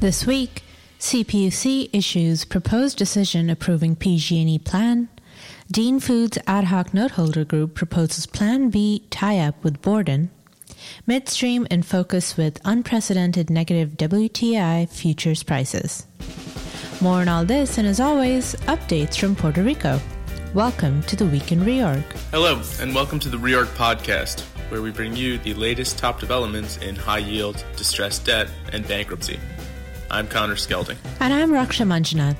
This week, CPUC issues proposed decision approving PG&E plan. Dean Foods ad hoc noteholder group proposes Plan B tie-up with Borden. Midstream in focus with unprecedented negative WTI futures prices. More on all this, and as always, updates from Puerto Rico. Welcome to the Week in Reorg. Hello, and welcome to the Reorg Podcast, where we bring you the latest top developments in high yield, distressed debt, and bankruptcy. I'm Connor Skelding. And I'm Raksha Manjunath.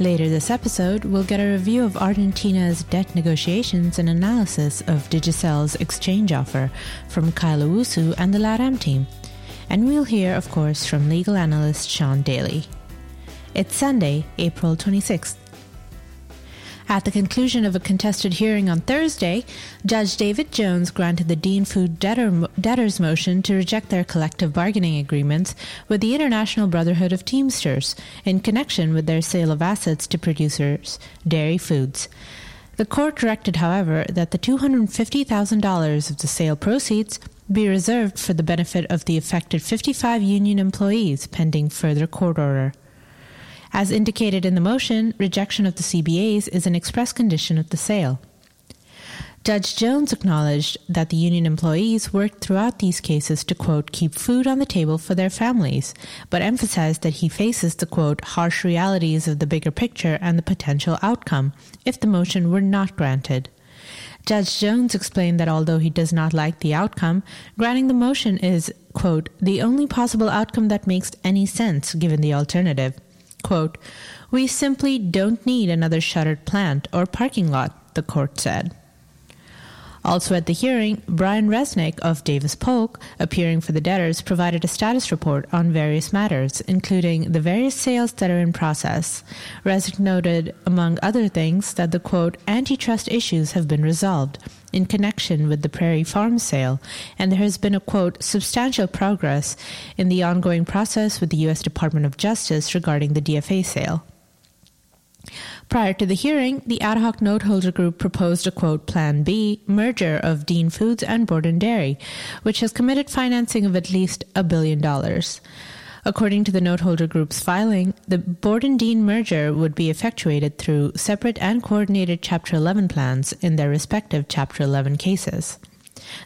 Later this episode, we'll get a review of Argentina's debt negotiations and analysis of Digicel's exchange offer from Kyle Owusu and the LATAM team. And we'll hear, of course, from legal analyst Sean Daly. It's Sunday, April 26th. At the conclusion of a contested hearing on Thursday, Judge David Jones granted the Dean Food debtor, debtors motion to reject their collective bargaining agreements with the International Brotherhood of Teamsters in connection with their sale of assets to producers, Dairy Foods. The court directed, however, that the $250,000 of the sale proceeds be reserved for the benefit of the affected 55 union employees pending further court order. As indicated in the motion, rejection of the CBAs is an express condition of the sale. Judge Jones acknowledged that the union employees worked throughout these cases to, quote, keep food on the table for their families, but emphasized that he faces the, quote, harsh realities of the bigger picture and the potential outcome if the motion were not granted. Judge Jones explained that although he does not like the outcome, granting the motion is, quote, the only possible outcome that makes any sense given the alternative. Quote, We simply don't need another shuttered plant or parking lot, the court said. Also at the hearing, Brian Resnick of Davis Polk, appearing for the debtors, provided a status report on various matters, including the various sales that are in process. Resnick noted, among other things, that the quote, antitrust issues have been resolved in connection with the Prairie Farm sale, and there has been a quote, substantial progress in the ongoing process with the U.S. Department of Justice regarding the DFA sale. Prior to the hearing, the ad hoc noteholder group proposed a quote Plan B merger of Dean Foods and Borden Dairy, which has committed financing of at least a billion dollars. According to the noteholder group's filing, the Borden Dean merger would be effectuated through separate and coordinated Chapter 11 plans in their respective Chapter 11 cases.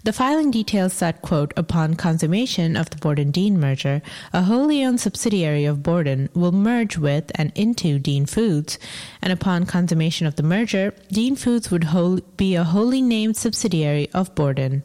The filing details that, quote, upon consummation of the Borden Dean merger, a wholly owned subsidiary of Borden will merge with and into Dean Foods, and upon consummation of the merger, Dean Foods would whole, be a wholly named subsidiary of Borden.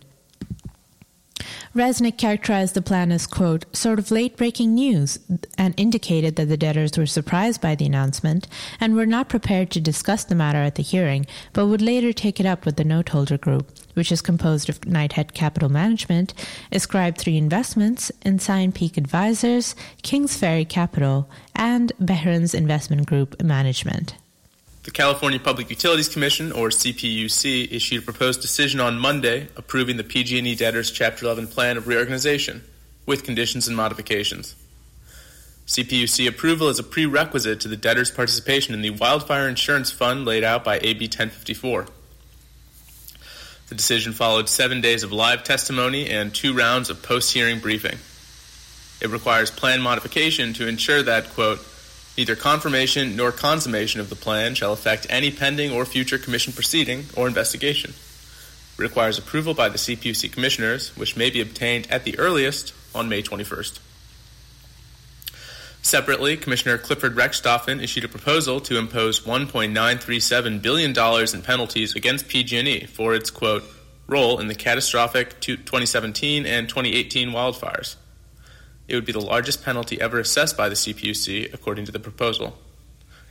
Resnick characterized the plan as, quote, sort of late breaking news and indicated that the debtors were surprised by the announcement and were not prepared to discuss the matter at the hearing, but would later take it up with the noteholder group, which is composed of Knighthead Capital Management, Ascribe 3 Investments, Ensign Peak Advisors, Kings Ferry Capital, and Behrens Investment Group Management. The California Public Utilities Commission, or CPUC, issued a proposed decision on Monday approving the PG&E debtors Chapter 11 plan of reorganization, with conditions and modifications. CPUC approval is a prerequisite to the debtors' participation in the wildfire insurance fund laid out by AB 1054. The decision followed seven days of live testimony and two rounds of post hearing briefing. It requires plan modification to ensure that, quote, Neither confirmation nor consummation of the plan shall affect any pending or future Commission proceeding or investigation. It requires approval by the CPUC commissioners, which may be obtained at the earliest on May 21st. Separately, Commissioner Clifford Rechtschaffen issued a proposal to impose $1.937 billion in penalties against PG&E for its, quote, role in the catastrophic 2017 and 2018 wildfires. It would be the largest penalty ever assessed by the CPUC, according to the proposal.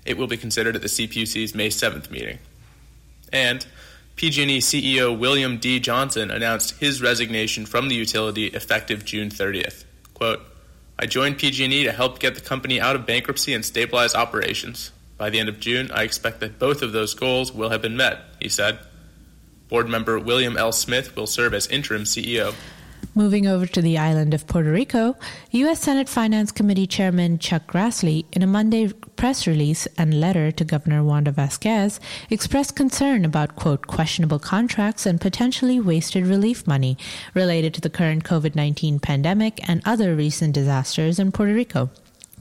It will be considered at the CPUC's May 7th meeting. And PG&E CEO William D. Johnson announced his resignation from the utility effective June 30th. Quote, I joined PG&E to help get the company out of bankruptcy and stabilize operations. By the end of June, I expect that both of those goals will have been met, he said. Board member William L. Smith will serve as interim CEO. Moving over to the island of Puerto Rico, U.S. Senate Finance Committee Chairman Chuck Grassley, in a Monday press release and letter to Governor Wanda Vasquez, expressed concern about, quote, questionable contracts and potentially wasted relief money related to the current COVID 19 pandemic and other recent disasters in Puerto Rico.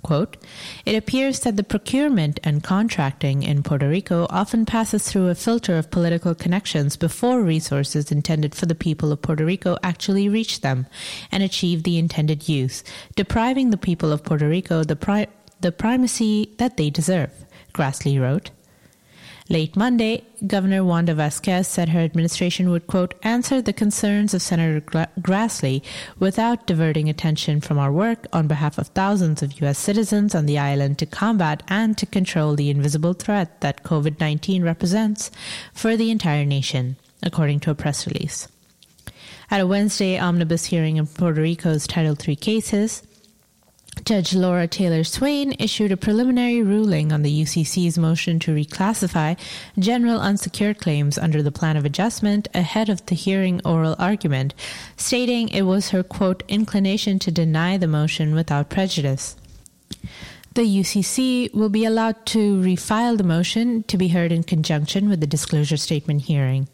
Quote, it appears that the procurement and contracting in Puerto Rico often passes through a filter of political connections before resources intended for the people of Puerto Rico actually reach them and achieve the intended use, depriving the people of Puerto Rico the, pri- the primacy that they deserve, Grassley wrote. Late Monday, Governor Wanda Vasquez said her administration would, quote, answer the concerns of Senator Grassley without diverting attention from our work on behalf of thousands of U.S. citizens on the island to combat and to control the invisible threat that COVID 19 represents for the entire nation, according to a press release. At a Wednesday omnibus hearing in Puerto Rico's Title III cases, Judge Laura Taylor Swain issued a preliminary ruling on the UCC's motion to reclassify general unsecured claims under the plan of adjustment ahead of the hearing oral argument, stating it was her, quote, inclination to deny the motion without prejudice. The UCC will be allowed to refile the motion to be heard in conjunction with the disclosure statement hearing.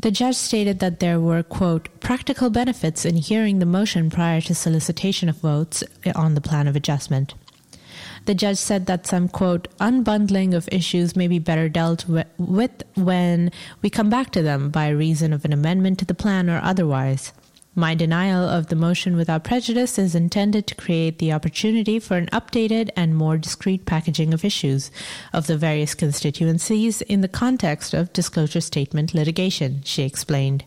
The judge stated that there were, quote, practical benefits in hearing the motion prior to solicitation of votes on the plan of adjustment. The judge said that some, quote, unbundling of issues may be better dealt with when we come back to them by reason of an amendment to the plan or otherwise. My denial of the motion without prejudice is intended to create the opportunity for an updated and more discrete packaging of issues of the various constituencies in the context of disclosure statement litigation, she explained.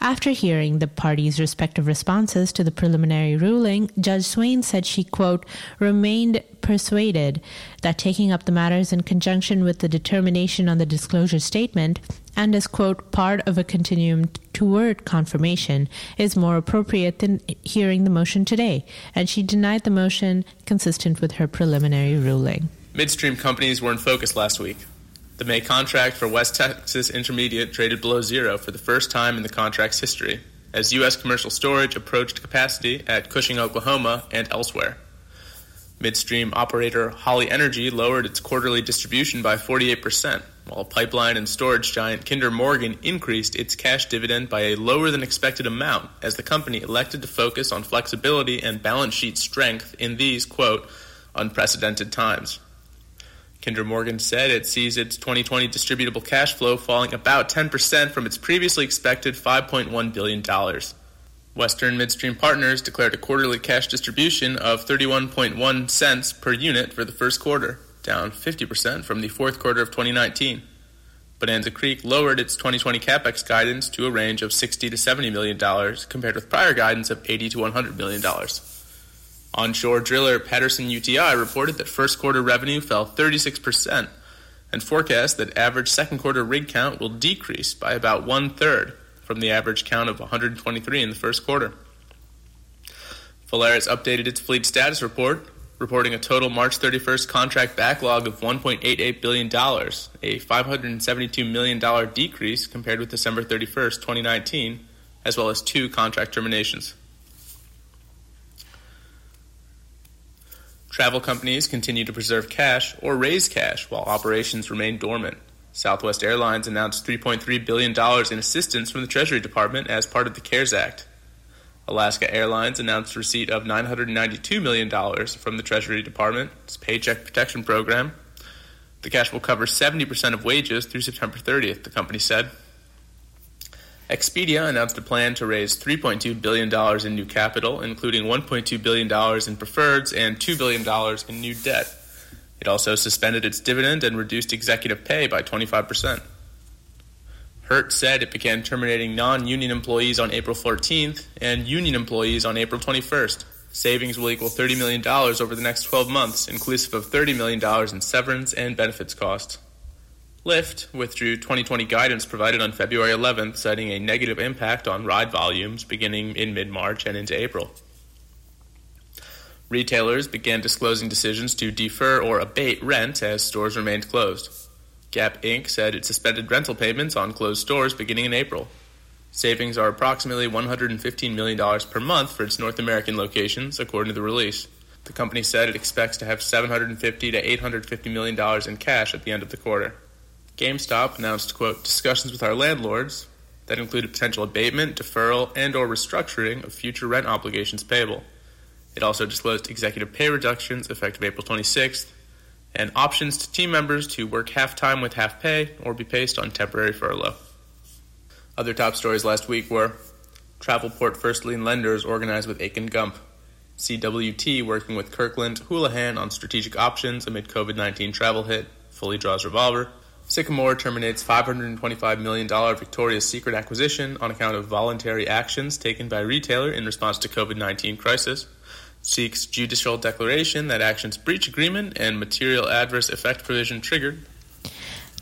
After hearing the parties' respective responses to the preliminary ruling, Judge Swain said she, quote, remained persuaded that taking up the matters in conjunction with the determination on the disclosure statement and as, quote, part of a continuum toward confirmation is more appropriate than hearing the motion today, and she denied the motion consistent with her preliminary ruling. Midstream companies were in focus last week. The May contract for West Texas Intermediate traded below zero for the first time in the contract's history, as U.S. commercial storage approached capacity at Cushing, Oklahoma, and elsewhere. Midstream operator Holly Energy lowered its quarterly distribution by 48%, while pipeline and storage giant Kinder Morgan increased its cash dividend by a lower than expected amount as the company elected to focus on flexibility and balance sheet strength in these, quote, unprecedented times. Kinder Morgan said it sees its 2020 distributable cash flow falling about 10% from its previously expected $5.1 billion. Western Midstream Partners declared a quarterly cash distribution of 31.1 cents per unit for the first quarter, down 50% from the fourth quarter of 2019. Bonanza Creek lowered its 2020 capex guidance to a range of 60 to 70 million dollars compared with prior guidance of 80 to 100 million dollars. Onshore driller Patterson UTI reported that first quarter revenue fell 36% and forecast that average second quarter rig count will decrease by about one third from the average count of 123 in the first quarter. Valaris updated its fleet status report, reporting a total March 31st contract backlog of $1.88 billion, a $572 million decrease compared with December 31st, 2019, as well as two contract terminations. Travel companies continue to preserve cash or raise cash while operations remain dormant. Southwest Airlines announced $3.3 billion in assistance from the Treasury Department as part of the CARES Act. Alaska Airlines announced receipt of $992 million from the Treasury Department's Paycheck Protection Program. The cash will cover 70% of wages through September 30th, the company said. Expedia announced a plan to raise $3.2 billion in new capital, including $1.2 billion in preferreds and $2 billion in new debt. It also suspended its dividend and reduced executive pay by 25%. Hertz said it began terminating non union employees on April 14th and union employees on April 21st. Savings will equal $30 million over the next 12 months, inclusive of $30 million in severance and benefits costs. Lyft withdrew 2020 guidance provided on February 11th, citing a negative impact on ride volumes beginning in mid March and into April. Retailers began disclosing decisions to defer or abate rent as stores remained closed. Gap Inc. said it suspended rental payments on closed stores beginning in April. Savings are approximately $115 million per month for its North American locations, according to the release. The company said it expects to have 750 to $850 million in cash at the end of the quarter. GameStop announced, quote, discussions with our landlords that included potential abatement, deferral, and or restructuring of future rent obligations payable. It also disclosed executive pay reductions effective April 26th and options to team members to work half time with half pay or be placed on temporary furlough. Other top stories last week were Travelport First Lien lenders organized with Akin Gump, CWT working with Kirkland Houlihan on strategic options amid COVID 19 travel hit, fully draws revolver. Sycamore terminates $525 million Victoria's Secret acquisition on account of voluntary actions taken by retailer in response to COVID 19 crisis. Seeks judicial declaration that actions breach agreement and material adverse effect provision triggered.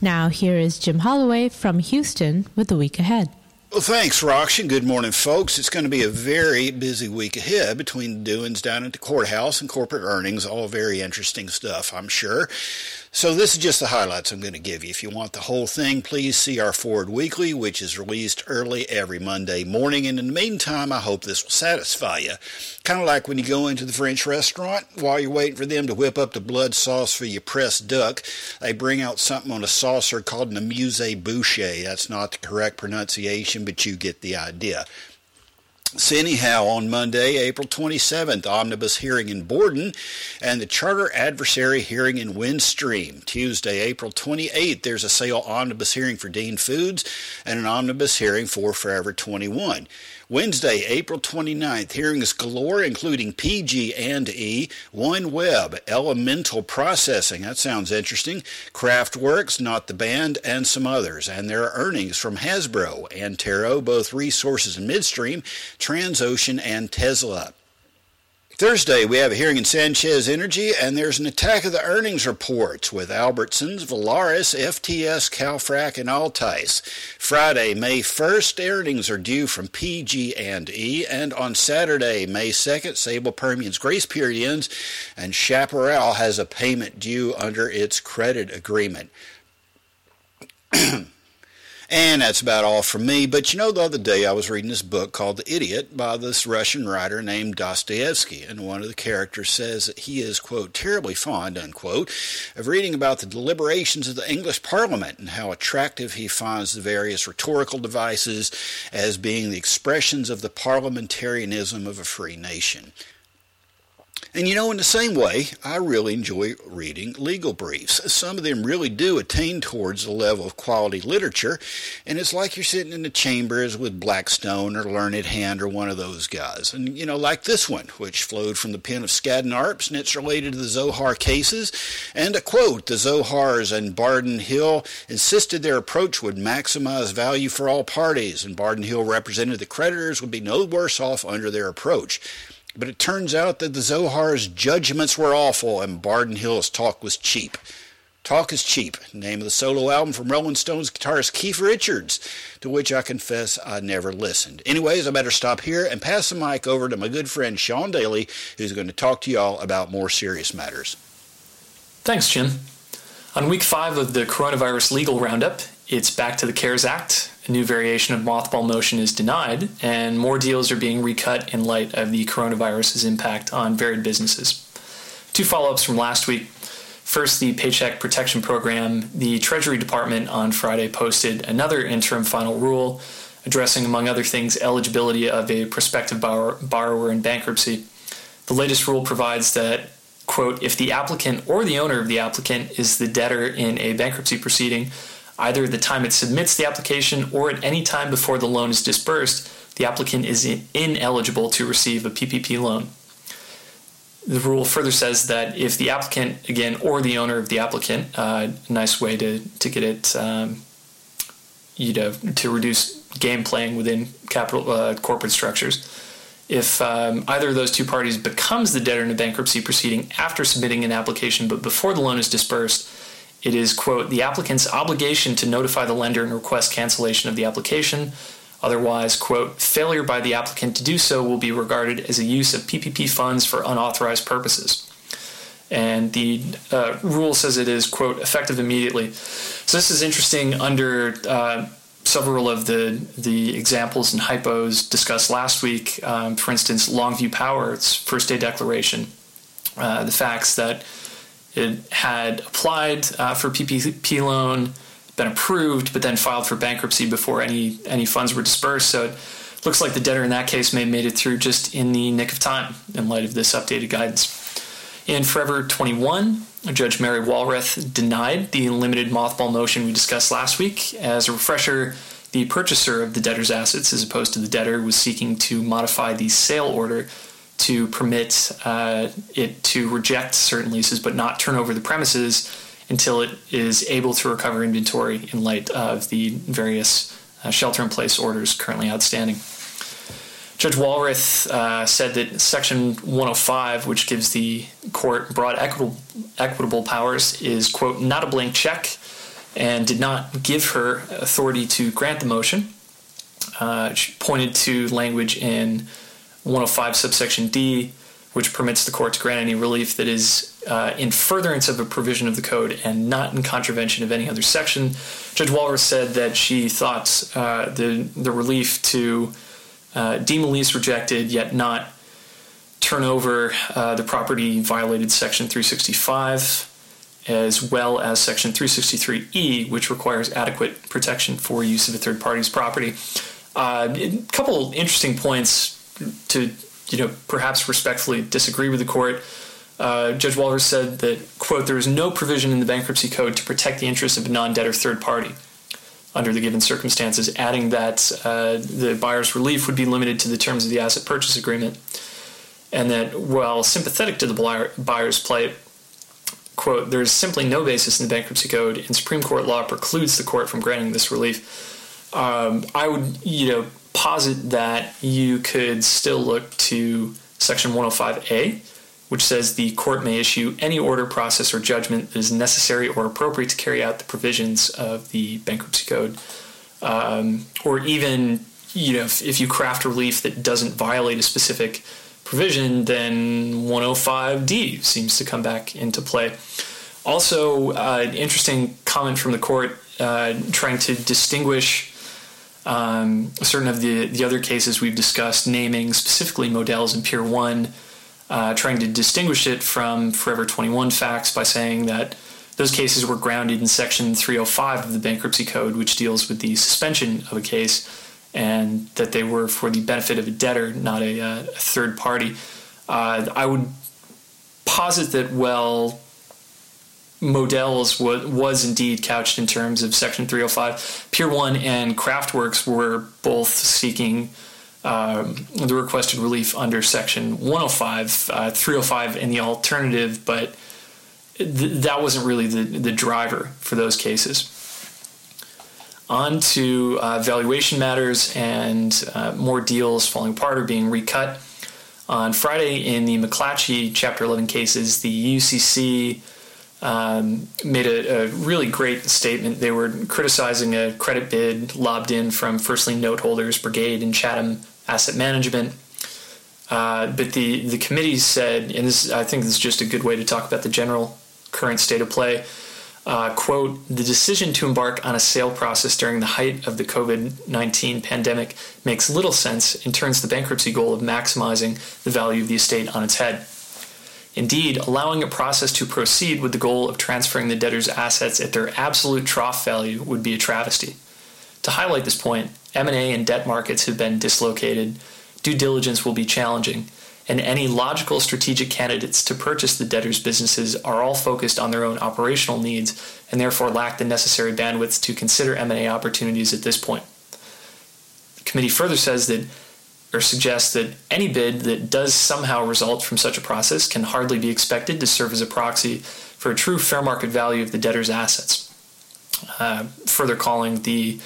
Now, here is Jim Holloway from Houston with the week ahead. Well, thanks, Rox, and good morning, folks. It's going to be a very busy week ahead between doings down at the courthouse and corporate earnings. All very interesting stuff, I'm sure. So this is just the highlights I'm going to give you. If you want the whole thing, please see our Forward Weekly, which is released early every Monday morning. And in the meantime, I hope this will satisfy you. Kind of like when you go into the French restaurant, while you're waiting for them to whip up the blood sauce for your pressed duck, they bring out something on a saucer called an amuse bouche. That's not the correct pronunciation, but you get the idea. So anyhow, on Monday, April 27th, omnibus hearing in Borden and the charter adversary hearing in Windstream. Tuesday, April 28th, there's a sale omnibus hearing for Dean Foods and an omnibus hearing for Forever 21. Wednesday, April 29th, hearings galore, including PG and E, OneWeb, Elemental Processing, that sounds interesting, Craftworks, Not the Band, and some others. And there are earnings from Hasbro, Antero, both resources and midstream, Transocean, and Tesla. Thursday, we have a hearing in Sanchez Energy, and there's an attack of the earnings reports with Albertsons, Valaris, FTS, Calfrac, and Altice. Friday, May 1st, earnings are due from PG&E, and on Saturday, May 2nd, Sable Permian's grace period ends, and Chaparral has a payment due under its credit agreement. And that's about all from me. But you know, the other day I was reading this book called The Idiot by this Russian writer named Dostoevsky. And one of the characters says that he is, quote, terribly fond, unquote, of reading about the deliberations of the English Parliament and how attractive he finds the various rhetorical devices as being the expressions of the parliamentarianism of a free nation. And you know, in the same way, I really enjoy reading legal briefs. Some of them really do attain towards the level of quality literature, and it's like you're sitting in the chambers with Blackstone or Learned Hand or one of those guys. And, you know, like this one, which flowed from the pen of Skadden Arps, and it's related to the Zohar cases. And a quote, the Zohars and Bardin Hill insisted their approach would maximize value for all parties, and Bardin Hill represented the creditors would be no worse off under their approach. But it turns out that the Zohar's judgments were awful and Bardin Hill's talk was cheap. Talk is Cheap, name of the solo album from Rolling Stones guitarist Keith Richards, to which I confess I never listened. Anyways, I better stop here and pass the mic over to my good friend Sean Daly, who's going to talk to y'all about more serious matters. Thanks, Jim. On week five of the coronavirus legal roundup, it's back to the CARES Act. A new variation of mothball motion is denied, and more deals are being recut in light of the coronavirus's impact on varied businesses. Two follow ups from last week. First, the Paycheck Protection Program. The Treasury Department on Friday posted another interim final rule addressing, among other things, eligibility of a prospective borrower, borrower in bankruptcy. The latest rule provides that, quote, if the applicant or the owner of the applicant is the debtor in a bankruptcy proceeding, either at the time it submits the application or at any time before the loan is disbursed, the applicant is ineligible to receive a PPP loan. The rule further says that if the applicant, again, or the owner of the applicant, uh, nice way to, to get it, um, you know, to reduce game playing within capital uh, corporate structures. If um, either of those two parties becomes the debtor in a bankruptcy proceeding after submitting an application but before the loan is disbursed, it is, quote, the applicant's obligation to notify the lender and request cancellation of the application. Otherwise, quote, failure by the applicant to do so will be regarded as a use of PPP funds for unauthorized purposes. And the uh, rule says it is, quote, effective immediately. So this is interesting under uh, several of the, the examples and hypos discussed last week. Um, for instance, Longview Power, its first day declaration, uh, the facts that it had applied uh, for PPP loan, been approved, but then filed for bankruptcy before any any funds were dispersed. So it looks like the debtor in that case may have made it through just in the nick of time in light of this updated guidance. In Forever 21, Judge Mary Walrath denied the limited mothball motion we discussed last week. As a refresher, the purchaser of the debtor's assets, as opposed to the debtor, was seeking to modify the sale order to permit uh, it to reject certain leases but not turn over the premises until it is able to recover inventory in light of the various uh, shelter in place orders currently outstanding. Judge Walrath uh, said that Section 105, which gives the court broad equitable, equitable powers, is, quote, not a blank check and did not give her authority to grant the motion. Uh, she pointed to language in 105 subsection D, which permits the court to grant any relief that is uh, in furtherance of a provision of the code and not in contravention of any other section. Judge Walrath said that she thought uh, the the relief to uh, deem a lease rejected yet not turn over uh, the property violated Section 365 as well as Section 363E, which requires adequate protection for use of a third party's property. Uh, a couple interesting points to, you know, perhaps respectfully disagree with the court. Uh, Judge Walrath said that, quote, there is no provision in the bankruptcy code to protect the interests of a non debtor third party under the given circumstances, adding that uh, the buyer's relief would be limited to the terms of the asset purchase agreement, and that while sympathetic to the buyer, buyer's plight, quote, there is simply no basis in the bankruptcy code, and Supreme Court law precludes the court from granting this relief. Um, I would, you know, posit that you could still look to Section 105A which says the court may issue any order, process, or judgment that is necessary or appropriate to carry out the provisions of the bankruptcy code. Um, or even, you know, if, if, you craft relief that doesn't violate a specific provision, then 105D seems to come back into play. Also, uh, an interesting comment from the court uh, trying to distinguish um, certain of the, the other cases we've discussed, naming specifically Modell's and Pier 1 uh, trying to distinguish it from Forever 21 facts by saying that those cases were grounded in Section 305 of the Bankruptcy Code, which deals with the suspension of a case, and that they were for the benefit of a debtor, not a, uh, a third party. Uh, I would posit that, well, Modell's was, was indeed couched in terms of Section 305. Pier 1 and Craftworks were both seeking um, the requested relief under Section 105, uh, 305, and the alternative, but th- that wasn't really the, the driver for those cases. On to uh, valuation matters and uh, more deals falling apart or being recut. On Friday, in the McClatchy Chapter 11 cases, the UCC um, made a, a, really great statement. They were criticizing a credit bid lobbed in from first lien note holders, Brigade and Chatham asset management. Uh, but the, the committee said, and this I think this is just a good way to talk about the general current state of play. Uh, quote, the decision to embark on a sale process during the height of the COVID 19 pandemic makes little sense and turns the bankruptcy goal of maximizing the value of the estate on its head. Indeed, allowing a process to proceed with the goal of transferring the debtor's assets at their absolute trough value would be a travesty. To highlight this point, M&A and debt markets have been dislocated, due diligence will be challenging, and any logical strategic candidates to purchase the debtors' businesses are all focused on their own operational needs and therefore lack the necessary bandwidth to consider M&A opportunities at this point. The committee further says that or suggests that any bid that does somehow result from such a process can hardly be expected to serve as a proxy for a true fair market value of the debtor's assets. Uh, further calling the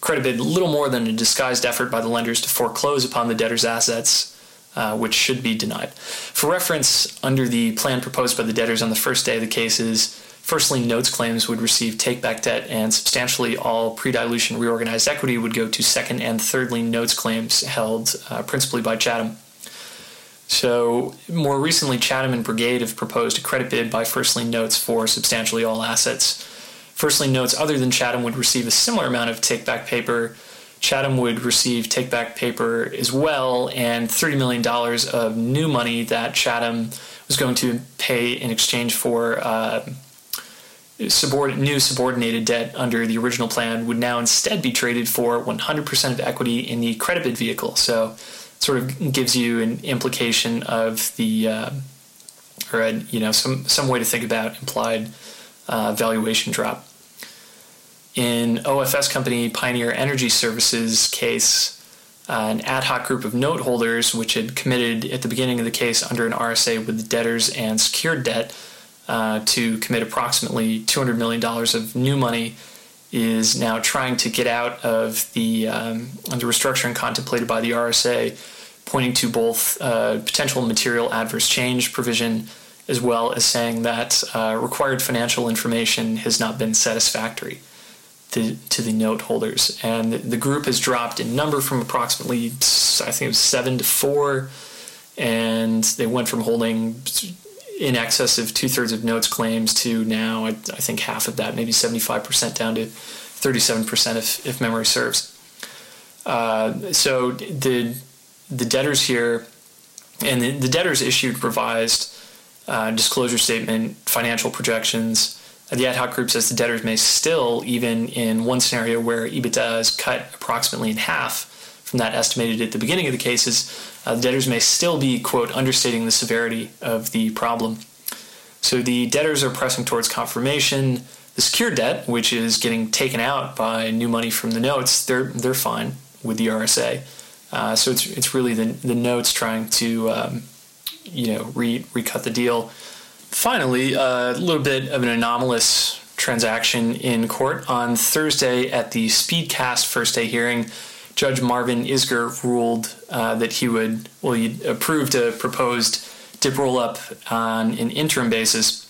credit bid little more than a disguised effort by the lenders to foreclose upon the debtor's assets, uh, which should be denied. For reference, under the plan proposed by the debtors on the first day of the cases, first lien notes claims would receive take back debt, and substantially all pre dilution reorganized equity would go to second and third lien notes claims held uh, principally by Chatham. So, more recently, Chatham and Brigade have proposed a credit bid by first lien notes for substantially all assets. First lien notes other than Chatham would receive a similar amount of take back paper. Chatham would receive take back paper as well, and $30 million of new money that Chatham was going to pay in exchange for uh, subord- new subordinated debt under the original plan would now instead be traded for 100% of equity in the credit bid vehicle. So, sort of gives you an implication of the, uh, or a, you know, some some way to think about implied uh, valuation drop. In OFS company Pioneer Energy Services case, uh, an ad hoc group of note holders, which had committed at the beginning of the case under an RSA with debtors and secured debt uh, to commit approximately $200 million of new money, is now trying to get out of the, um, the restructuring contemplated by the RSA, pointing to both uh, potential material adverse change provision as well as saying that uh, required financial information has not been satisfactory to, to the note holders. And the group has dropped in number from approximately, I think it was seven to four, and they went from holding in excess of two thirds of notes claims to now, I, I, think half of that, maybe 75% down to 37% if, if memory serves. Uh, so the the debtors here, and the, the debtors issued revised uh, disclosure statement, financial projections. The ad hoc group says the debtors may still, even in one scenario where EBITDA is cut approximately in half from that estimated at the beginning of the cases, uh, the debtors may still be, quote, understating the severity of the problem. So the debtors are pressing towards confirmation. The secured debt, which is getting taken out by new money from the notes, they're they're fine with the RSA. Uh, so it's it's really the the notes trying to um, you know re- recut the deal. Finally, a little bit of an anomalous transaction in court on Thursday at the Speedcast first day hearing. Judge Marvin Isgur ruled uh, that he would well he approved a proposed dip roll up on an interim basis.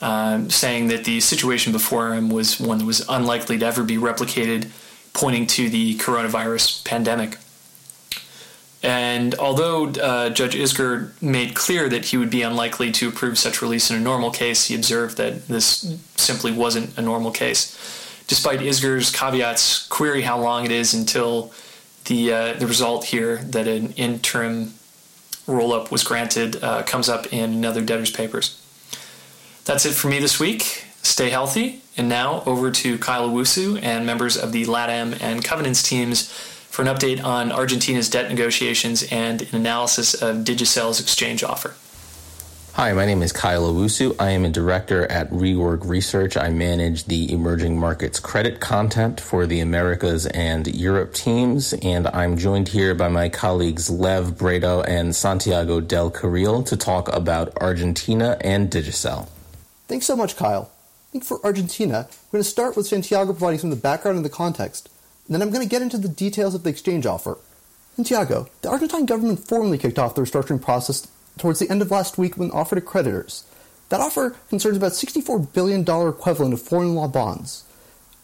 Uh, saying that the situation before him was one that was unlikely to ever be replicated, pointing to the coronavirus pandemic. And although uh, Judge Isgur made clear that he would be unlikely to approve such release in a normal case, he observed that this simply wasn't a normal case. Despite Isgur's caveats, query how long it is until the uh, the result here that an interim roll up was granted uh, comes up in another debtor's papers. That's it for me this week. Stay healthy. And now over to Kyle Owusu and members of the LATAM and Covenants teams for an update on Argentina's debt negotiations and an analysis of Digicel's exchange offer. Hi, my name is Kyle Owusu. I am a director at Reorg Research. I manage the emerging markets credit content for the Americas and Europe teams, and I'm joined here by my colleagues Lev Bredow and Santiago Del Carril to talk about Argentina and Digicel. Thanks so much, Kyle. I think for Argentina, we're going to start with Santiago providing some of the background and the context. And then I'm going to get into the details of the exchange offer. Santiago, the Argentine government formally kicked off the restructuring process towards the end of last week when offered to creditors. That offer concerns about $64 billion equivalent of foreign law bonds.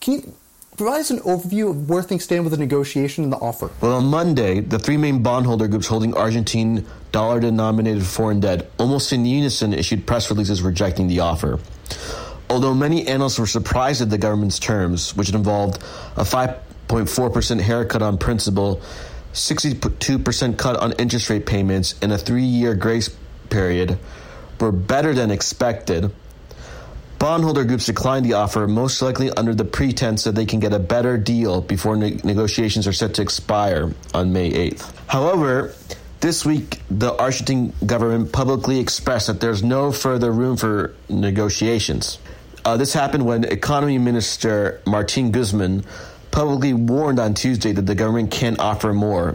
Can you provide us an overview of where things stand with the negotiation and the offer? Well, on Monday, the three main bondholder groups holding Argentine dollar denominated foreign debt almost in unison issued press releases rejecting the offer. Although many analysts were surprised at the government's terms, which involved a 5 0.4% haircut on principal, 62% cut on interest rate payments, and a three year grace period were better than expected. Bondholder groups declined the offer, most likely under the pretense that they can get a better deal before ne- negotiations are set to expire on May 8th. However, this week, the Argentine government publicly expressed that there's no further room for negotiations. Uh, this happened when Economy Minister Martin Guzman publicly warned on Tuesday that the government can't offer more,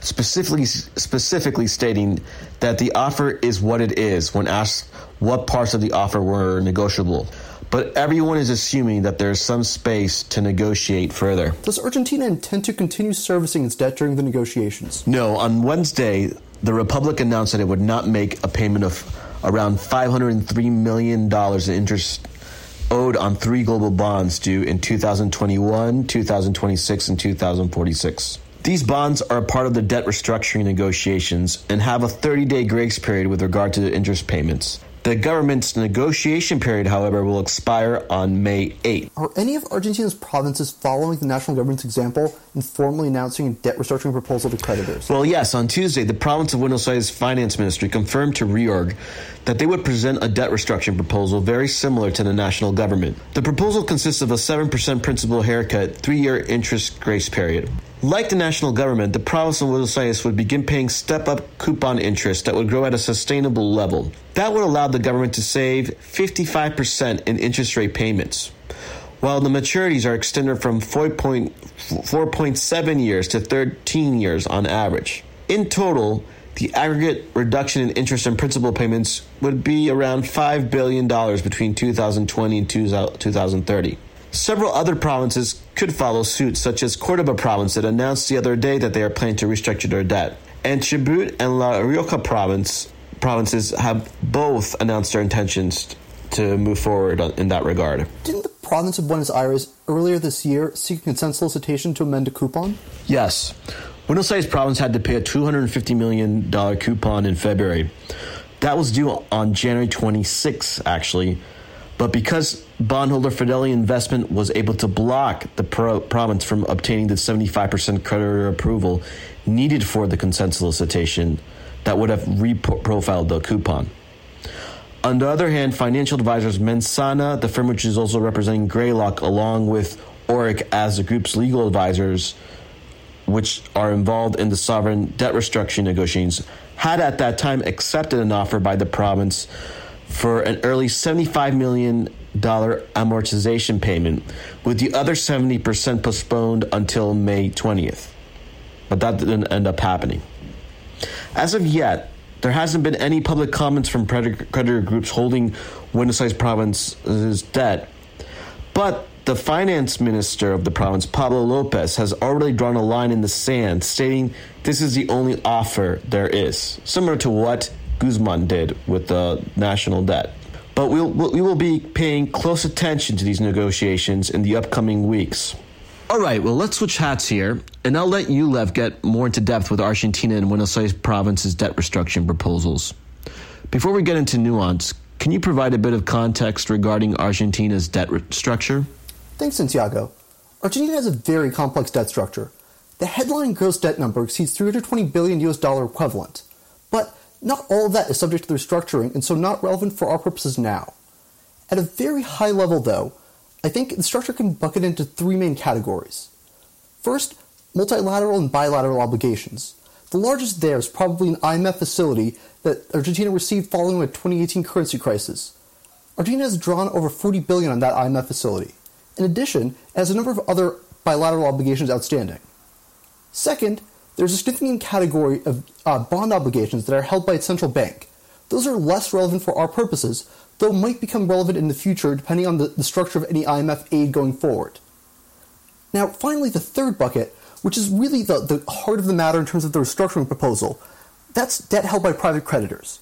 specifically specifically stating that the offer is what it is when asked what parts of the offer were negotiable. But everyone is assuming that there's some space to negotiate further. Does Argentina intend to continue servicing its debt during the negotiations? No. On Wednesday, the Republic announced that it would not make a payment of around $503 million in interest owed on three global bonds due in 2021, 2026, and 2046. These bonds are a part of the debt restructuring negotiations and have a 30 day grace period with regard to the interest payments. The government's negotiation period, however, will expire on May 8th. Are any of Argentina's provinces following the national government's example and formally announcing a debt restructuring proposal to creditors? Well, yes. On Tuesday, the province of Buenos Aires Finance Ministry confirmed to Reorg that they would present a debt restructuring proposal very similar to the national government. The proposal consists of a 7% principal haircut, three year interest grace period. Like the national government, the province of Buenos Aires would begin paying step up coupon interest that would grow at a sustainable level. That would allow the government to save 55% in interest rate payments, while the maturities are extended from 4.7 years to 13 years on average. In total, the aggregate reduction in interest and principal payments would be around $5 billion between 2020 and 2030. Several other provinces could follow suit, such as Cordoba province that announced the other day that they are planning to restructure their debt. And Chubut and La Rioja province provinces have both announced their intentions to move forward in that regard. Didn't the province of Buenos Aires earlier this year seek a consent solicitation to amend a coupon? Yes. Buenos Aires province had to pay a $250 million coupon in February. That was due on January 26, actually. But because bondholder Fidelity Investment was able to block the pro- province from obtaining the 75% creditor approval needed for the consent solicitation that would have reprofiled the coupon. On the other hand, financial advisors Mensana, the firm which is also representing Greylock, along with Orrick as the group's legal advisors, which are involved in the sovereign debt restructuring negotiations, had at that time accepted an offer by the province for an early $75 million amortization payment, with the other 70% postponed until May 20th. But that didn't end up happening. As of yet, there hasn't been any public comments from creditor groups holding Aires province's debt, but the finance minister of the province, Pablo Lopez, has already drawn a line in the sand, stating this is the only offer there is, similar to what Guzman did with the national debt. But we'll, we will be paying close attention to these negotiations in the upcoming weeks. All right, well, let's switch hats here, and I'll let you, Lev, get more into depth with Argentina and Buenos Aires province's debt restructuring proposals. Before we get into nuance, can you provide a bit of context regarding Argentina's debt structure? Thanks, Santiago. Argentina has a very complex debt structure. The headline gross debt number exceeds 320 billion US dollar equivalent, but not all of that is subject to the restructuring and so not relevant for our purposes now. At a very high level, though, I think the structure can bucket into three main categories. First, multilateral and bilateral obligations. The largest there is probably an IMF facility that Argentina received following the 2018 currency crisis. Argentina has drawn over 40 billion on that IMF facility. In addition, it has a number of other bilateral obligations outstanding. Second, there's a significant category of uh, bond obligations that are held by its central bank. Those are less relevant for our purposes, though might become relevant in the future depending on the, the structure of any IMF aid going forward. Now, finally, the third bucket, which is really the, the heart of the matter in terms of the restructuring proposal, that's debt held by private creditors.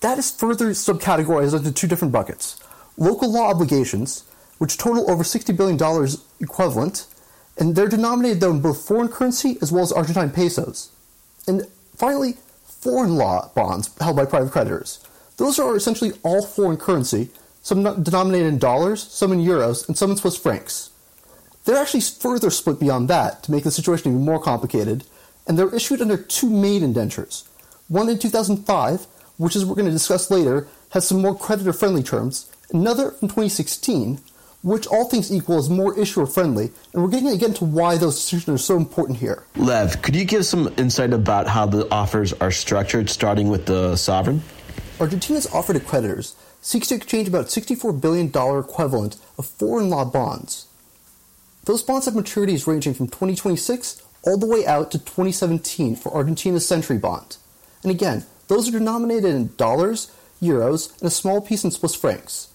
That is further subcategorized into two different buckets local law obligations, which total over $60 billion equivalent, and they're denominated though in both foreign currency as well as Argentine pesos. And finally, foreign law bonds held by private creditors. Those are essentially all foreign currency, some denominated in dollars, some in euros, and some in Swiss francs. They're actually further split beyond that to make the situation even more complicated, and they're issued under two main indentures. One in 2005, which is we're going to discuss later, has some more creditor friendly terms. Another from 2016, which all things equal is more issuer friendly, and we're getting again to why those decisions are so important here. Lev, could you give some insight about how the offers are structured, starting with the sovereign? Argentina's offer to creditors seeks to exchange about $64 billion equivalent of foreign law bonds. Those bonds have maturities ranging from 2026 all the way out to 2017 for Argentina's Century Bond. And again, those are denominated in dollars, euros, and a small piece in Swiss francs.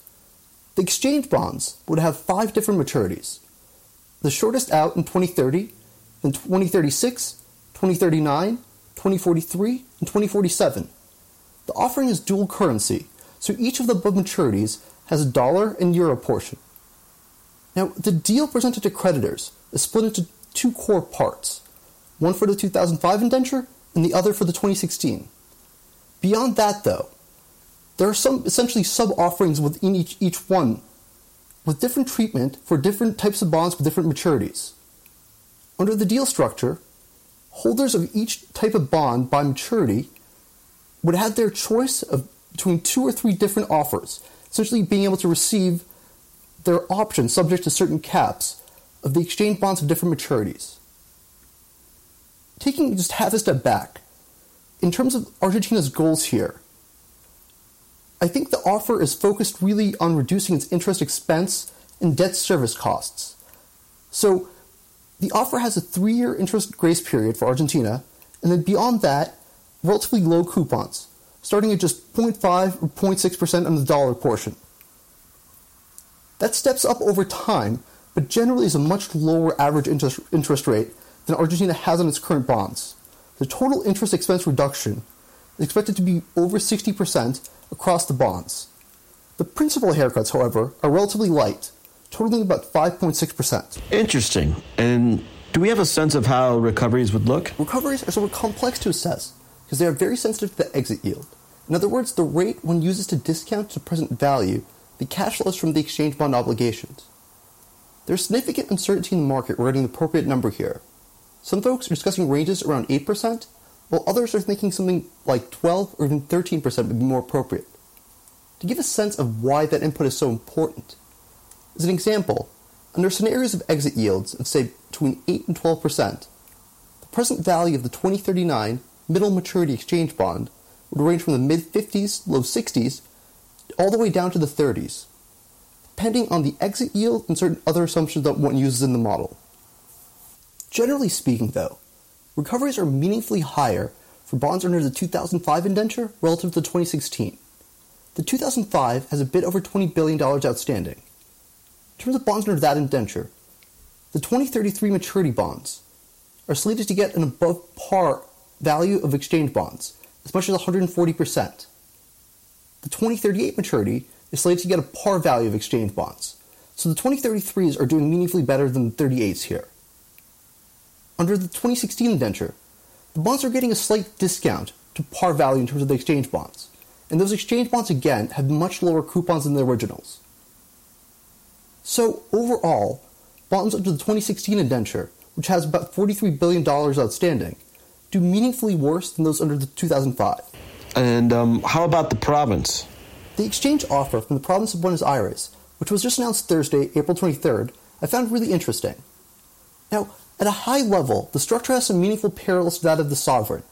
The exchange bonds would have five different maturities. The shortest out in 2030, then 2036, 2039, 2043, and 2047. The offering is dual currency, so each of the above maturities has a dollar and euro portion. Now, the deal presented to creditors is split into two core parts one for the 2005 indenture and the other for the 2016. Beyond that, though, there are some essentially sub offerings within each, each one with different treatment for different types of bonds with different maturities. Under the deal structure, holders of each type of bond by maturity would have their choice of between two or three different offers, essentially being able to receive their options subject to certain caps of the exchange bonds of different maturities. Taking just half a step back, in terms of Argentina's goals here, I think the offer is focused really on reducing its interest expense and debt service costs. So the offer has a three year interest grace period for Argentina, and then beyond that, relatively low coupons, starting at just 0.5 or 0.6% on the dollar portion. That steps up over time, but generally is a much lower average interest, interest rate than Argentina has on its current bonds. The total interest expense reduction is expected to be over 60% across the bonds. The principal haircuts, however, are relatively light, totaling about 5.6%. Interesting. And do we have a sense of how recoveries would look? Recoveries are somewhat complex to assess because they are very sensitive to the exit yield. In other words, the rate one uses to discount to present value the cash flows from the exchange bond obligations. There's significant uncertainty in the market regarding the appropriate number here. Some folks are discussing ranges around 8%, while others are thinking something like 12 or even 13% would be more appropriate. To give a sense of why that input is so important, as an example, under scenarios of exit yields of say between 8 and 12%, the present value of the 2039 middle maturity exchange bond would range from the mid 50s, low 60s, all the way down to the 30s, depending on the exit yield and certain other assumptions that one uses in the model. Generally speaking, though, recoveries are meaningfully higher for bonds under the 2005 indenture relative to 2016. The 2005 has a bit over $20 billion outstanding. In terms of bonds under that indenture, the 2033 maturity bonds are slated to get an above par value of exchange bonds, as much as 140%. The 2038 maturity is slated to get a par value of exchange bonds, so the 2033s are doing meaningfully better than the 38s here. Under the 2016 indenture, the bonds are getting a slight discount to par value in terms of the exchange bonds, and those exchange bonds again have much lower coupons than the originals. So overall, bonds under the 2016 indenture, which has about $43 billion outstanding, do meaningfully worse than those under the 2005. And um, how about the province? The exchange offer from the province of Buenos Aires, which was just announced Thursday, April 23rd, I found really interesting. Now, at a high level, the structure has some meaningful parallels to that of the sovereign.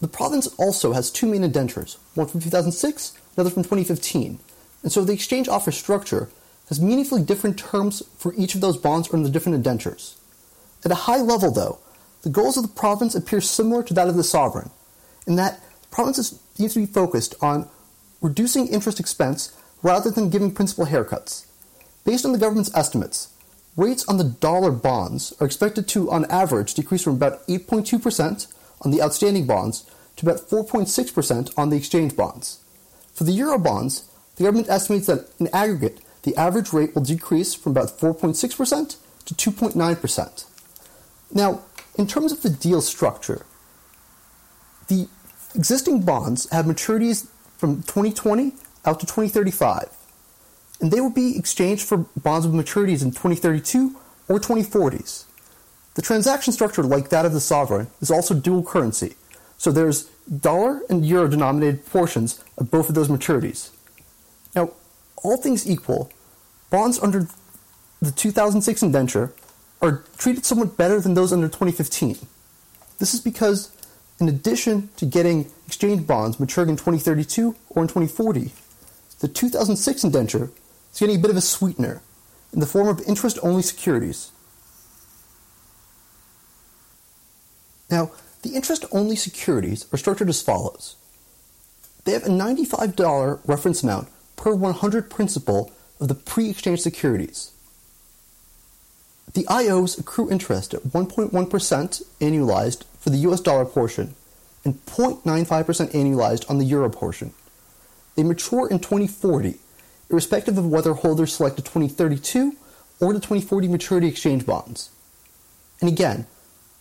The province also has two main indentures, one from 2006, another from 2015, and so the exchange offer structure has meaningfully different terms for each of those bonds in the different indentures. At a high level, though, the goals of the province appear similar to that of the sovereign, in that the province need to be focused on reducing interest expense rather than giving principal haircuts. Based on the government's estimates, rates on the dollar bonds are expected to, on average, decrease from about 8.2% on the outstanding bonds to about 4.6% on the exchange bonds. For the euro bonds, the government estimates that in aggregate, the average rate will decrease from about 4.6% to 2.9%. Now, in terms of the deal structure, the existing bonds have maturities from 2020 out to 2035 and they will be exchanged for bonds with maturities in 2032 or 2040s. The transaction structure, like that of the sovereign, is also dual currency, so there's dollar and euro denominated portions of both of those maturities. Now, all things equal, bonds under the 2006 indenture are treated somewhat better than those under 2015. This is because, in addition to getting exchange bonds maturing in 2032 or in 2040, the 2006 indenture is getting a bit of a sweetener in the form of interest only securities. Now, the interest only securities are structured as follows they have a $95 reference amount per 100 principal of the pre exchange securities. The IOs accrue interest at 1.1% annualized for the US dollar portion and 0.95% annualized on the euro portion. They mature in 2040 irrespective of whether holders select the 2032 or the 2040 maturity exchange bonds. And again,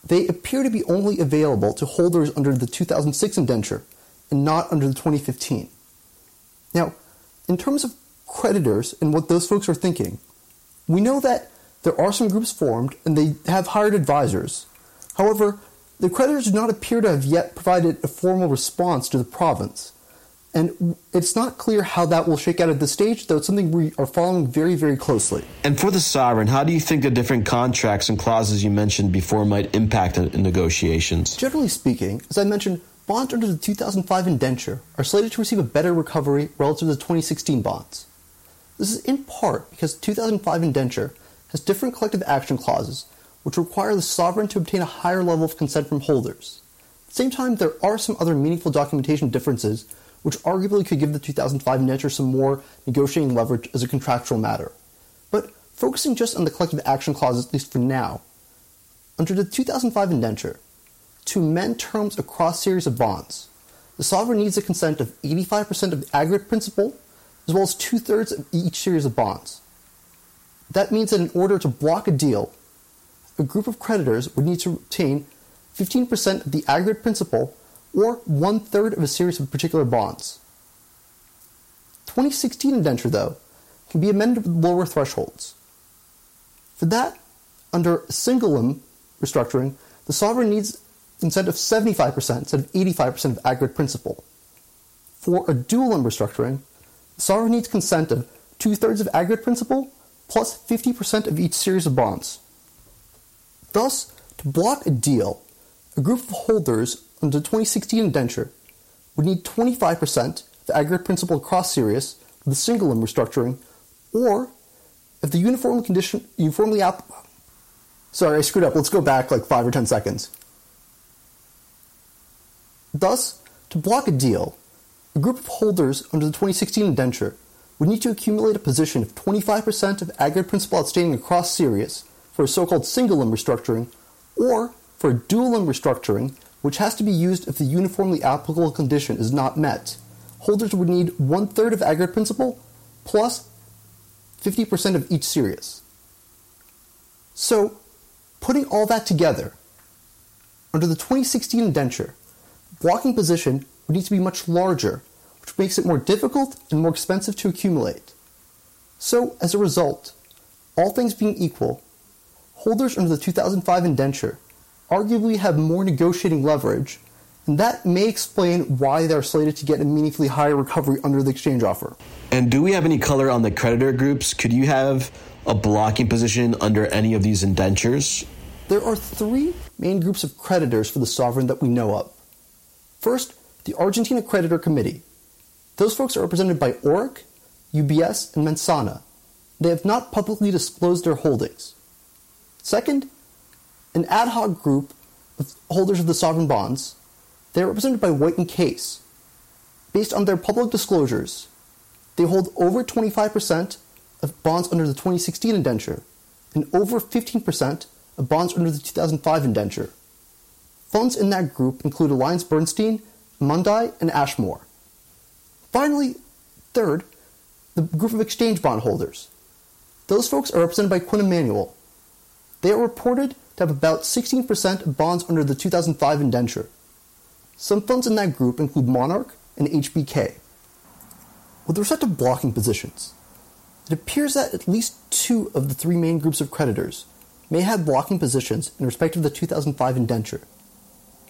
they appear to be only available to holders under the 2006 indenture and not under the 2015. Now, in terms of creditors and what those folks are thinking, we know that there are some groups formed and they have hired advisors. However, the creditors do not appear to have yet provided a formal response to the province. And it's not clear how that will shake out at this stage, though it's something we are following very, very closely. And for the sovereign, how do you think the different contracts and clauses you mentioned before might impact negotiations? Generally speaking, as I mentioned, bonds under the 2005 indenture are slated to receive a better recovery relative to the 2016 bonds. This is in part because the 2005 indenture has different collective action clauses which require the sovereign to obtain a higher level of consent from holders. At the same time, there are some other meaningful documentation differences which arguably could give the 2005 indenture some more negotiating leverage as a contractual matter. But focusing just on the collective action clauses, at least for now, under the 2005 indenture, to amend terms across series of bonds, the sovereign needs the consent of 85% of the aggregate principal, as well as two thirds of each series of bonds. That means that in order to block a deal, a group of creditors would need to obtain 15% of the aggregate principal or one third of a series of particular bonds. 2016 indenture, though, can be amended with lower thresholds. For that, under limb restructuring, the sovereign needs consent of 75% instead of 85% of aggregate principal. For a dual limb restructuring, the sovereign needs consent of two thirds of aggregate principal plus 50% of each series of bonds. Thus, to block a deal, a group of holders under the 2016 indenture would need 25% of the aggregate principal across series with a single limb restructuring, or if the uniform condition uniformly app. Sorry, I screwed up. Let's go back like five or ten seconds. Thus, to block a deal, a group of holders under the 2016 indenture would need to accumulate a position of 25% of aggregate principal outstanding across series for a so-called single limb restructuring, or for a dual limb restructuring which has to be used if the uniformly applicable condition is not met. Holders would need one third of aggregate principal plus 50% of each series. So, putting all that together, under the 2016 indenture, blocking position would need to be much larger, which makes it more difficult and more expensive to accumulate. So, as a result, all things being equal, holders under the 2005 indenture arguably have more negotiating leverage, and that may explain why they're slated to get a meaningfully higher recovery under the exchange offer. And do we have any color on the creditor groups? Could you have a blocking position under any of these indentures? There are three main groups of creditors for the sovereign that we know of. First, the Argentina Creditor Committee. Those folks are represented by Orrick, UBS, and Mensana. They have not publicly disclosed their holdings. Second, an ad hoc group of holders of the sovereign bonds. They are represented by White and Case. Based on their public disclosures, they hold over 25% of bonds under the 2016 indenture and over 15% of bonds under the 2005 indenture. Funds in that group include Alliance Bernstein, Amundi, and Ashmore. Finally, third, the group of exchange bond holders. Those folks are represented by Quinn Emanuel. They are reported to have about 16% of bonds under the 2005 indenture. Some funds in that group include Monarch and HBK. With respect to blocking positions, it appears that at least two of the three main groups of creditors may have blocking positions in respect of the 2005 indenture.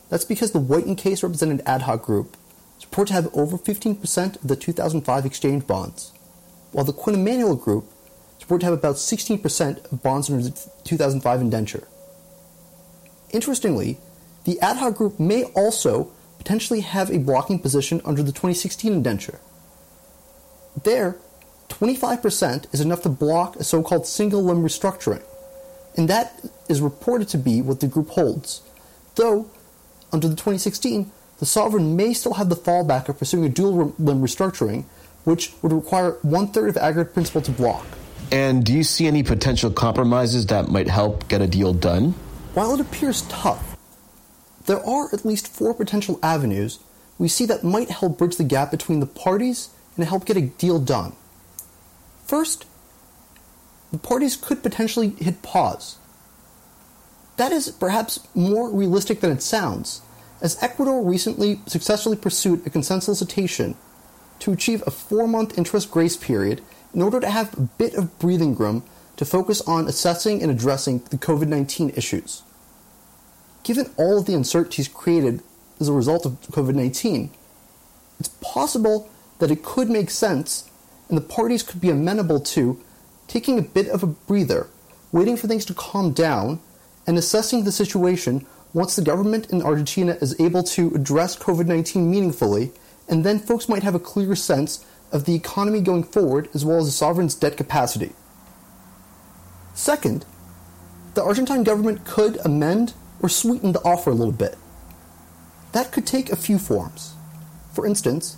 That's because the White and Case represented ad hoc group is reported to have over 15% of the 2005 exchange bonds, while the Quinn Emanuel group is reported to have about 16% of bonds under the 2005 indenture. Interestingly, the ad hoc group may also potentially have a blocking position under the 2016 indenture. There, 25% is enough to block a so called single limb restructuring, and that is reported to be what the group holds. Though, under the 2016, the sovereign may still have the fallback of pursuing a dual limb restructuring, which would require one third of aggregate principal to block. And do you see any potential compromises that might help get a deal done? While it appears tough, there are at least four potential avenues we see that might help bridge the gap between the parties and help get a deal done. First, the parties could potentially hit pause. That is perhaps more realistic than it sounds, as Ecuador recently successfully pursued a consent solicitation to achieve a four month interest grace period in order to have a bit of breathing room to focus on assessing and addressing the COVID 19 issues. Given all of the uncertainties created as a result of COVID 19, it's possible that it could make sense and the parties could be amenable to taking a bit of a breather, waiting for things to calm down, and assessing the situation once the government in Argentina is able to address COVID 19 meaningfully, and then folks might have a clearer sense of the economy going forward as well as the sovereign's debt capacity. Second, the Argentine government could amend or sweeten the offer a little bit. That could take a few forms. For instance,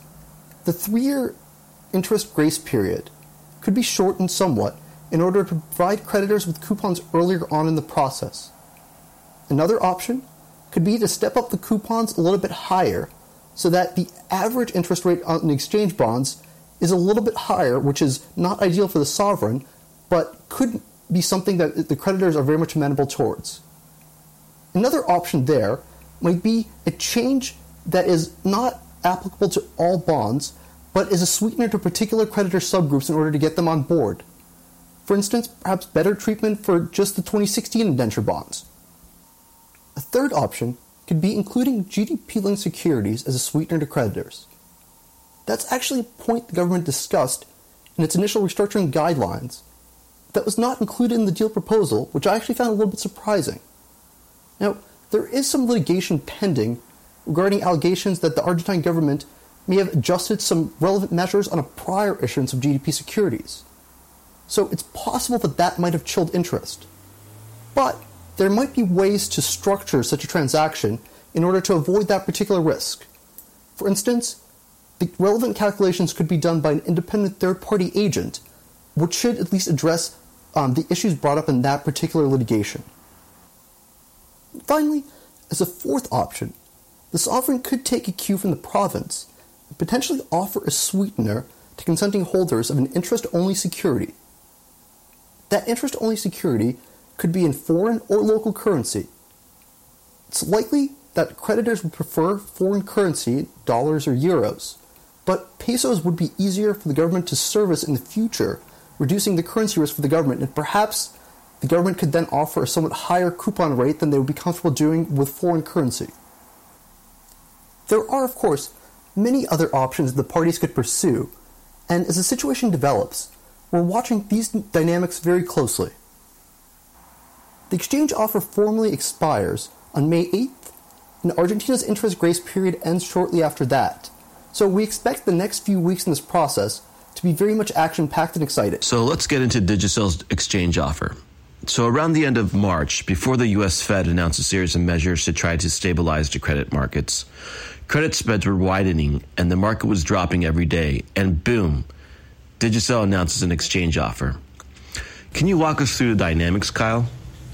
the three year interest grace period could be shortened somewhat in order to provide creditors with coupons earlier on in the process. Another option could be to step up the coupons a little bit higher so that the average interest rate on exchange bonds is a little bit higher, which is not ideal for the sovereign, but could be something that the creditors are very much amenable towards. Another option there might be a change that is not applicable to all bonds, but is a sweetener to particular creditor subgroups in order to get them on board. For instance, perhaps better treatment for just the 2016 indenture bonds. A third option could be including GDP linked securities as a sweetener to creditors. That's actually a point the government discussed in its initial restructuring guidelines that was not included in the deal proposal, which I actually found a little bit surprising. Now, there is some litigation pending regarding allegations that the Argentine government may have adjusted some relevant measures on a prior issuance of GDP securities. So it's possible that that might have chilled interest. But there might be ways to structure such a transaction in order to avoid that particular risk. For instance, the relevant calculations could be done by an independent third party agent, which should at least address um, the issues brought up in that particular litigation. Finally, as a fourth option, the sovereign could take a cue from the province and potentially offer a sweetener to consenting holders of an interest only security. That interest only security could be in foreign or local currency. It's likely that creditors would prefer foreign currency, dollars or euros, but pesos would be easier for the government to service in the future, reducing the currency risk for the government, and perhaps the government could then offer a somewhat higher coupon rate than they would be comfortable doing with foreign currency. There are, of course, many other options the parties could pursue, and as the situation develops, we're watching these dynamics very closely. The exchange offer formally expires on May 8th, and Argentina's interest grace period ends shortly after that. So we expect the next few weeks in this process to be very much action packed and exciting. So let's get into Digicel's exchange offer. So around the end of March, before the US Fed announced a series of measures to try to stabilize the credit markets, credit spreads were widening and the market was dropping every day, and boom, Digicel announces an exchange offer. Can you walk us through the dynamics, Kyle?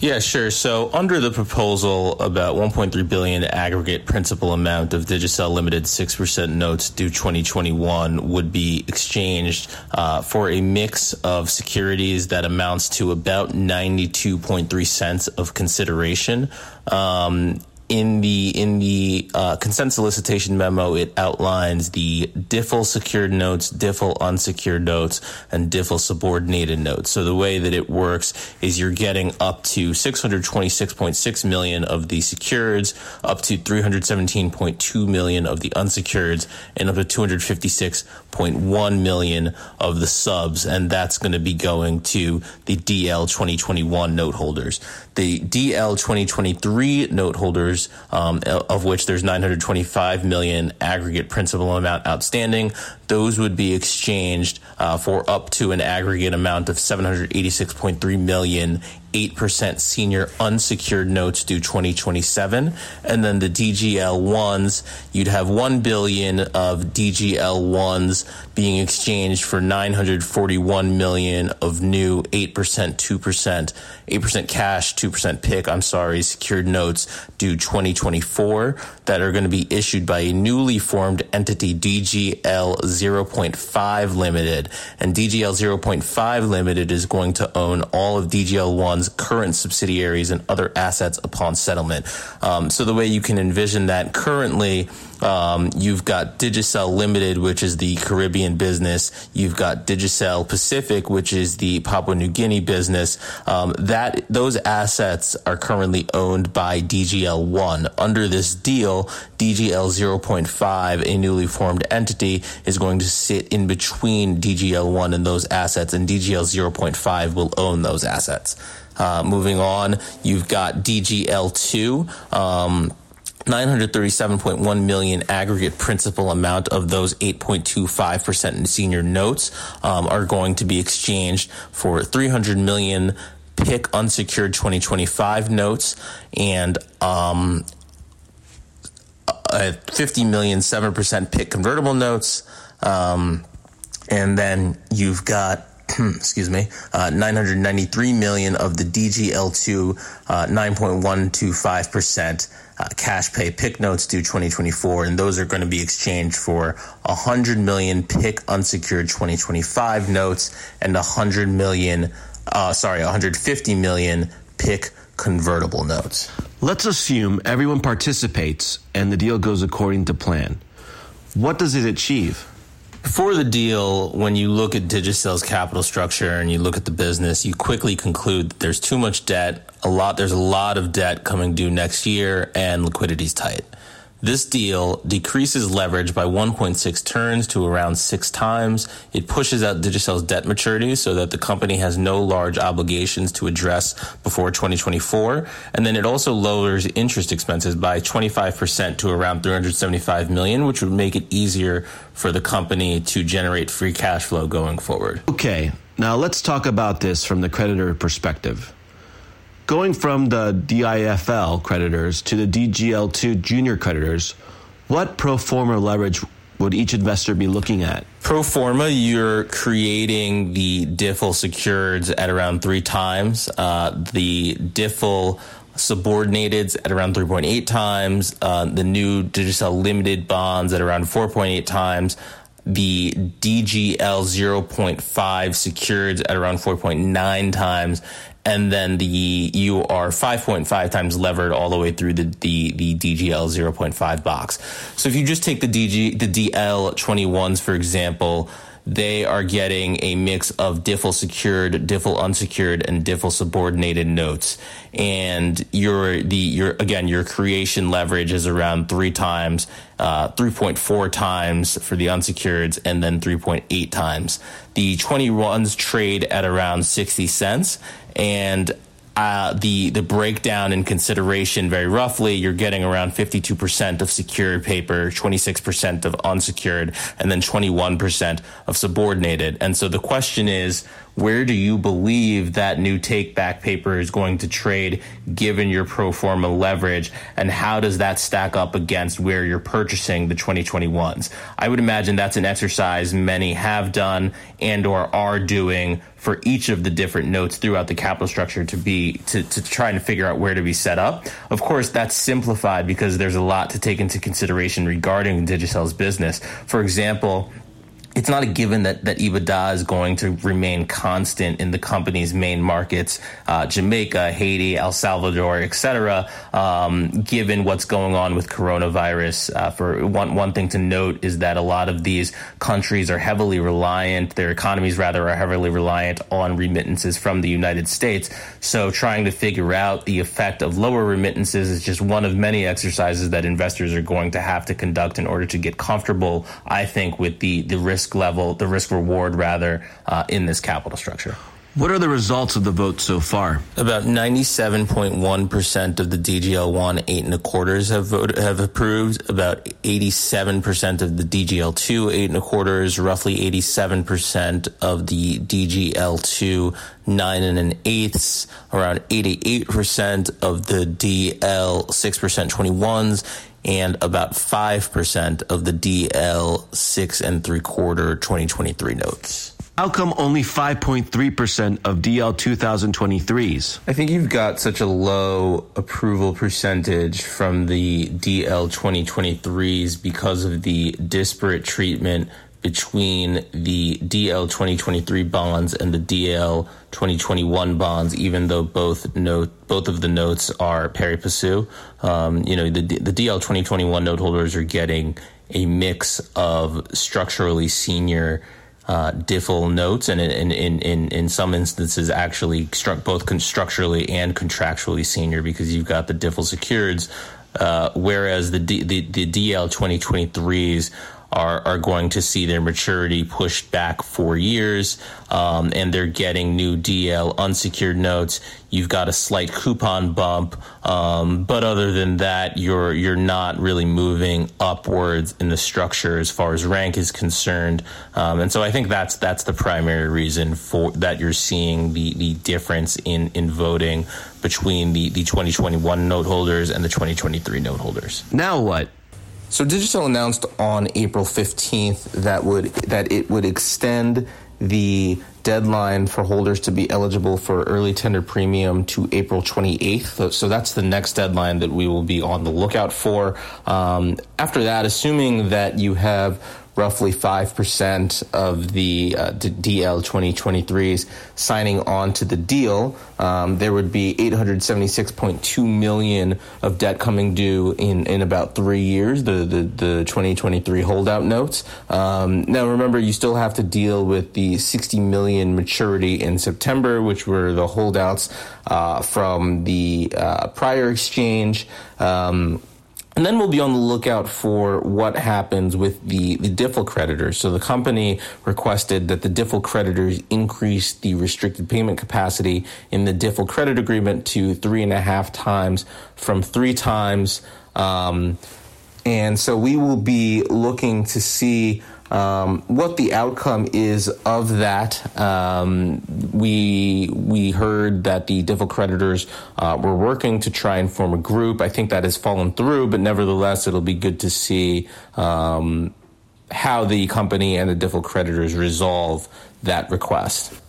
Yeah, sure. So under the proposal, about 1.3 billion aggregate principal amount of Digicel Limited 6% notes due 2021 would be exchanged uh, for a mix of securities that amounts to about 92.3 cents of consideration. Um, in the in the uh, consent solicitation memo, it outlines the DIFL secured notes, DIFL unsecured notes, and DIFL subordinated notes. So the way that it works is you're getting up to 626.6 million of the secureds, up to 317.2 million of the unsecureds, and up to 256.1 million of the subs, and that's going to be going to the DL 2021 note holders. The DL 2023 note holders, um, of which there's 925 million aggregate principal amount outstanding, those would be exchanged uh, for up to an aggregate amount of 786.3 million 8% senior unsecured notes due 2027 and then the DGL ones you'd have 1 billion of DGL ones being exchanged for 941 million of new 8% 2% 8% cash 2% PIK, I'm sorry secured notes due 2024 that are going to be issued by a newly formed entity DGL 0.5 limited and DGL 0.5 limited is going to own all of DGL 1's current subsidiaries and other assets upon settlement. Um, so the way you can envision that currently, um, you've got Digicel Limited, which is the Caribbean business. You've got Digicel Pacific, which is the Papua New Guinea business. Um, that those assets are currently owned by DGL One. Under this deal, DGL 0.5, a newly formed entity, is going to sit in between DGL One and those assets, and DGL 0.5 will own those assets. Uh, moving on, you've got DGL two. Um, 937.1 million aggregate principal amount of those 8.25% senior notes um, are going to be exchanged for 300 million PIK unsecured 2025 notes and um, 50 million 7% PIK convertible notes. Um, and then you've got excuse me, uh, 993 million of the DGL2 uh, 9.125 percent uh, cash pay PIK notes due 2024, and those are going to be exchanged for 100 million PIK unsecured 2025 notes and 100 million, uh, sorry, 150 million PIK convertible notes. Let's assume everyone participates and the deal goes according to plan. What does it achieve? Before the deal, when you look at Digicel's capital structure and you look at the business, you quickly conclude that there's too much debt. A lot, there's a lot of debt coming due next year, and liquidity's tight. This deal decreases leverage by 1.6 turns to around six times. It pushes out Digicel's debt maturity so that the company has no large obligations to address before 2024. And then it also lowers interest expenses by 25% to around 375 million, which would make it easier for the company to generate free cash flow going forward. Okay, now let's talk about this from the creditor perspective. Going from the DIFL creditors to the DGL2 junior creditors, what pro forma leverage would each investor be looking at? Pro forma, you're creating the DIFL secureds at around three times. Uh, the DIFL subordinated at around 3.8 times. Uh, the new Digicel limited bonds at around 4.8 times. The DGL 0.5 secured at around 4.9 times and then the you are 5.5 times levered all the way through the the, the DGL 0.5 box. So if you just take the DG the DL 21s for example, they are getting a mix of DIFL secured, DIFL unsecured, and DIFL subordinated notes. And your the your again your creation leverage is around three times, uh, 3.4 times for the unsecureds, and then 3.8 times. The 21s trade at around 60 cents, and uh, the the breakdown in consideration very roughly, you're getting around 52% of secured paper, 26% of unsecured, and then 21% of subordinated. And so the question is, where do you believe that new take back paper is going to trade given your pro forma leverage and how does that stack up against where you're purchasing the 2021s i would imagine that's an exercise many have done and or are doing for each of the different notes throughout the capital structure to be to, to try and figure out where to be set up. Of course that's simplified because there's a lot to take into consideration regarding digicel's business. For example it's not a given that, that EBITDA is going to remain constant in the company's main markets, uh, Jamaica, Haiti, El Salvador, etc. Um, given what's going on with coronavirus, uh, for one one thing to note is that a lot of these countries are heavily reliant, their economies rather are heavily reliant on remittances from the United States. So trying to figure out the effect of lower remittances is just one of many exercises that investors are going to have to conduct in order to get comfortable, I think, with the the risk risk level, the risk reward rather, uh, in this capital structure. What are the results of the vote so far? About 97.1% of the DGL1 eight and a quarters have voted, have approved. About 87% of the DGL2 eight and a quarters, roughly 87% of the DGL2 nine and an eighths, around 88% of the DL 6% 21s, and about 5% of the DL 6 and 3 quarter 2023 notes. How come only 5.3% of DL 2023s? I think you've got such a low approval percentage from the DL 2023s because of the disparate treatment between the DL 2023 bonds and the DL 2021 bonds, even though both note both of the notes are pari passu. Um, you know, the the DL 2021 note holders are getting a mix of structurally senior uh, notes, and in, in, in, in some instances, actually both structurally and contractually senior because you've got the DIFL secureds, uh, whereas the, D, the, the DL 2023s are, are going to see their maturity pushed back four years, um, and they're getting new DL unsecured notes. You've got a slight coupon bump, um, but other than that, you're you're not really moving upwards in the structure as far as rank is concerned. Um, and so I think that's that's the primary reason for that you're seeing the the difference in in voting between the the 2021 note holders and the 2023 note holders. Now what? So Digicel announced on April 15th that would that it would extend the deadline for holders to be eligible for early tender premium to April 28th. So that's the next deadline that we will be on the lookout for. Um, after that, assuming that you have roughly 5% of the uh, DL 2023s signing on to the deal, um, there would be 876.2 million of debt coming due in, in about three years, the, the, the 2023 holdout notes. Um, now, remember, you still have to deal with the 60 million maturity in September, which were the holdouts uh, from the uh, prior exchange. Um, and then we'll be on the lookout for what happens with the, the DIFL creditors. So the company requested that the DIFL creditors increase the restricted payment capacity in the DIFL credit agreement to three and a half times from three times. Um, and so we will be looking to see um, what the outcome is of that. Um, we we heard that the DIFL creditors uh, were working to try and form a group. I think that has fallen through, but nevertheless, it'll be good to see um, how the company and the DIFL creditors resolve that request.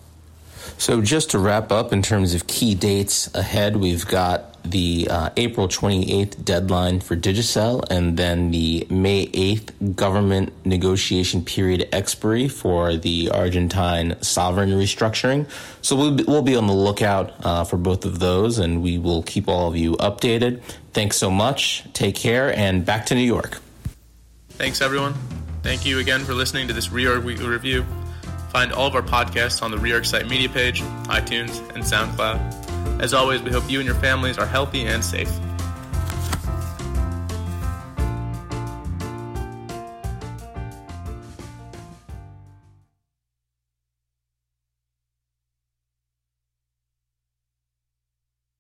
So, just to wrap up in terms of key dates ahead, we've got the uh, April 28th deadline for Digicel and then the May 8th government negotiation period expiry for the Argentine sovereign restructuring. So we'll be, we'll be on the lookout uh, for both of those and we will keep all of you updated. Thanks so much. Take care and back to New York. Thanks, everyone. Thank you again for listening to this Reorg Weekly Review. Find all of our podcasts on the Reorg site media page, iTunes, and SoundCloud. As always, we hope you and your families are healthy and safe.